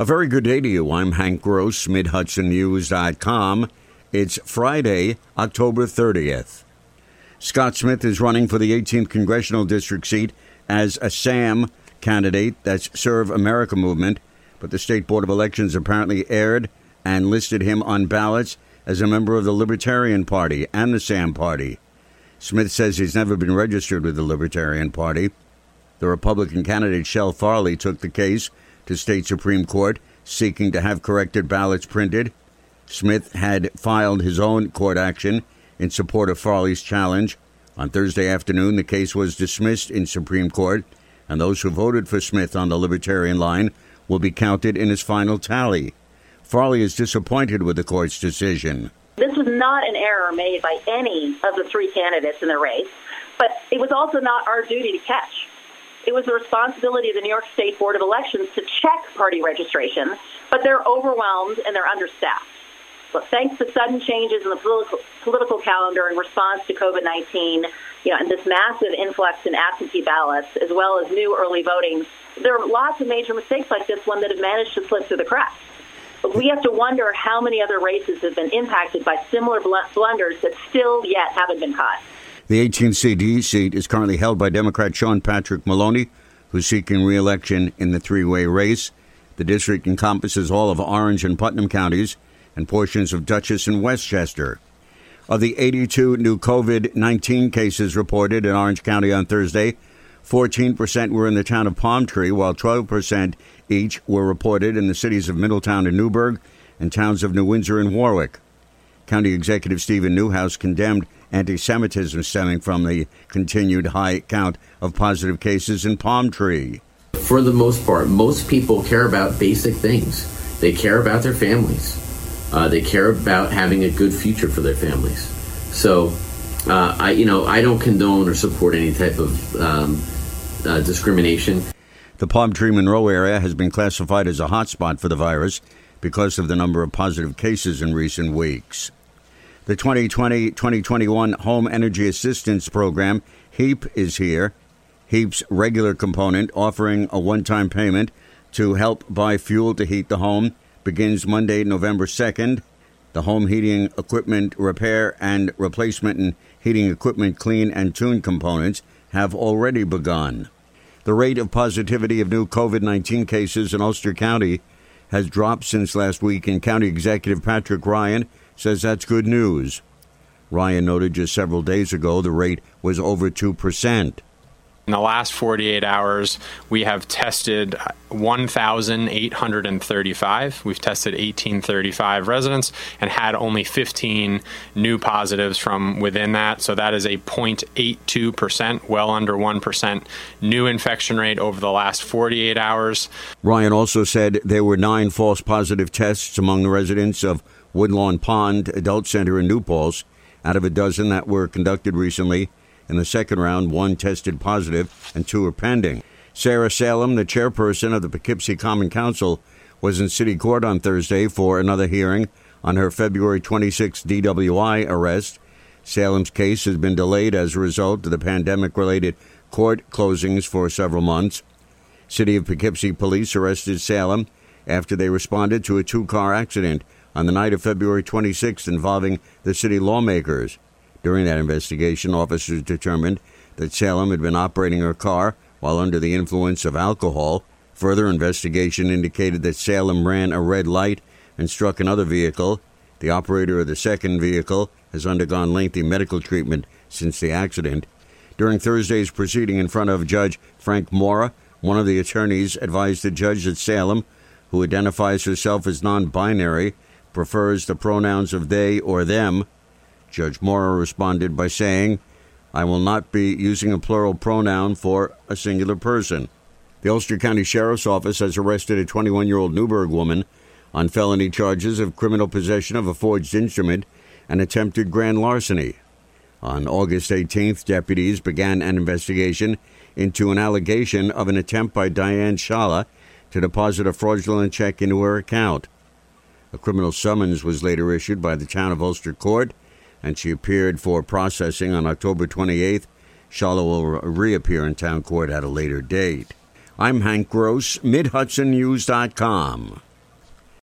A very good day to you. I'm Hank Gross, MidHudsonNews.com. It's Friday, October 30th. Scott Smith is running for the 18th Congressional District seat as a SAM candidate, that's Serve America Movement, but the State Board of Elections apparently erred and listed him on ballots as a member of the Libertarian Party and the SAM Party. Smith says he's never been registered with the Libertarian Party. The Republican candidate Chele Farley took the case to state Supreme Court seeking to have corrected ballots printed. Smith had filed his own court action in support of Farley's challenge. On Thursday afternoon, the case was dismissed in Supreme Court, and those who voted for Smith on the Libertarian line will be counted in his final tally. Farley is disappointed with the court's decision. This was not an error made by any of the three candidates in the race, but it was also not our duty to catch. It was the responsibility of the New York State Board of Elections to check party registration, but they're overwhelmed and they're understaffed. But thanks to sudden changes in the political, political calendar in response to COVID-19, you know, and this massive influx in absentee ballots, as well as new early voting, there are lots of major mistakes like this one that have managed to slip through the cracks. But we have to wonder how many other races have been impacted by similar blunders that still yet haven't been caught. The 18th CD seat is currently held by Democrat Sean Patrick Maloney, who's seeking re-election in the three-way race. The district encompasses all of Orange and Putnam counties and portions of Dutchess and Westchester. Of the 82 new COVID 19 cases reported in Orange County on Thursday, 14% were in the town of Palm Tree, while 12% each were reported in the cities of Middletown and Newburgh and towns of New Windsor and Warwick. County Executive Steven Neuhaus condemned anti Semitism stemming from the continued high count of positive cases in Palm Tree. For the most part, most people care about basic things. They care about their families. Uh, they care about having a good future for their families. So, uh, I, you know, I don't condone or support any type of um, uh, discrimination. The Palm Tree Monroe area has been classified as a hotspot for the virus because of the number of positive cases in recent weeks. The 2020 2021 Home Energy Assistance Program, HEAP, is here. HEAP's regular component, offering a one time payment to help buy fuel to heat the home, begins Monday, November 2nd. The home heating equipment repair and replacement and heating equipment clean and tune components have already begun. The rate of positivity of new COVID 19 cases in Ulster County has dropped since last week, and County Executive Patrick Ryan says that's good news. Ryan noted just several days ago the rate was over 2%. In the last 48 hours, we have tested 1,835. We've tested 1,835 residents and had only 15 new positives from within that. So that is a 0.82%, well under 1% new infection rate over the last 48 hours. Ryan also said there were nine false positive tests among the residents of Woodland Pond Adult Center in New Paltz. Out of a dozen that were conducted recently, in the second round, one tested positive and two are pending. Sarah Salem, the chairperson of the Poughkeepsie Common Council, was in city court on Thursday for another hearing on her February 26 DWI arrest. Salem's case has been delayed as a result of the pandemic related court closings for several months. City of Poughkeepsie police arrested Salem after they responded to a two car accident on the night of February 26 involving the city lawmakers. During that investigation, officers determined that Salem had been operating her car while under the influence of alcohol. Further investigation indicated that Salem ran a red light and struck another vehicle. The operator of the second vehicle has undergone lengthy medical treatment since the accident. During Thursday's proceeding in front of Judge Frank Mora, one of the attorneys advised the judge that Salem, who identifies herself as non binary, prefers the pronouns of they or them. Judge Mora responded by saying, I will not be using a plural pronoun for a singular person. The Ulster County Sheriff's Office has arrested a 21 year old Newburgh woman on felony charges of criminal possession of a forged instrument and attempted grand larceny. On August 18th, deputies began an investigation into an allegation of an attempt by Diane Shala to deposit a fraudulent check into her account. A criminal summons was later issued by the town of Ulster Court and she appeared for processing on October 28th. Shala will reappear in town court at a later date. I'm Hank Gross, MidHudsonNews.com.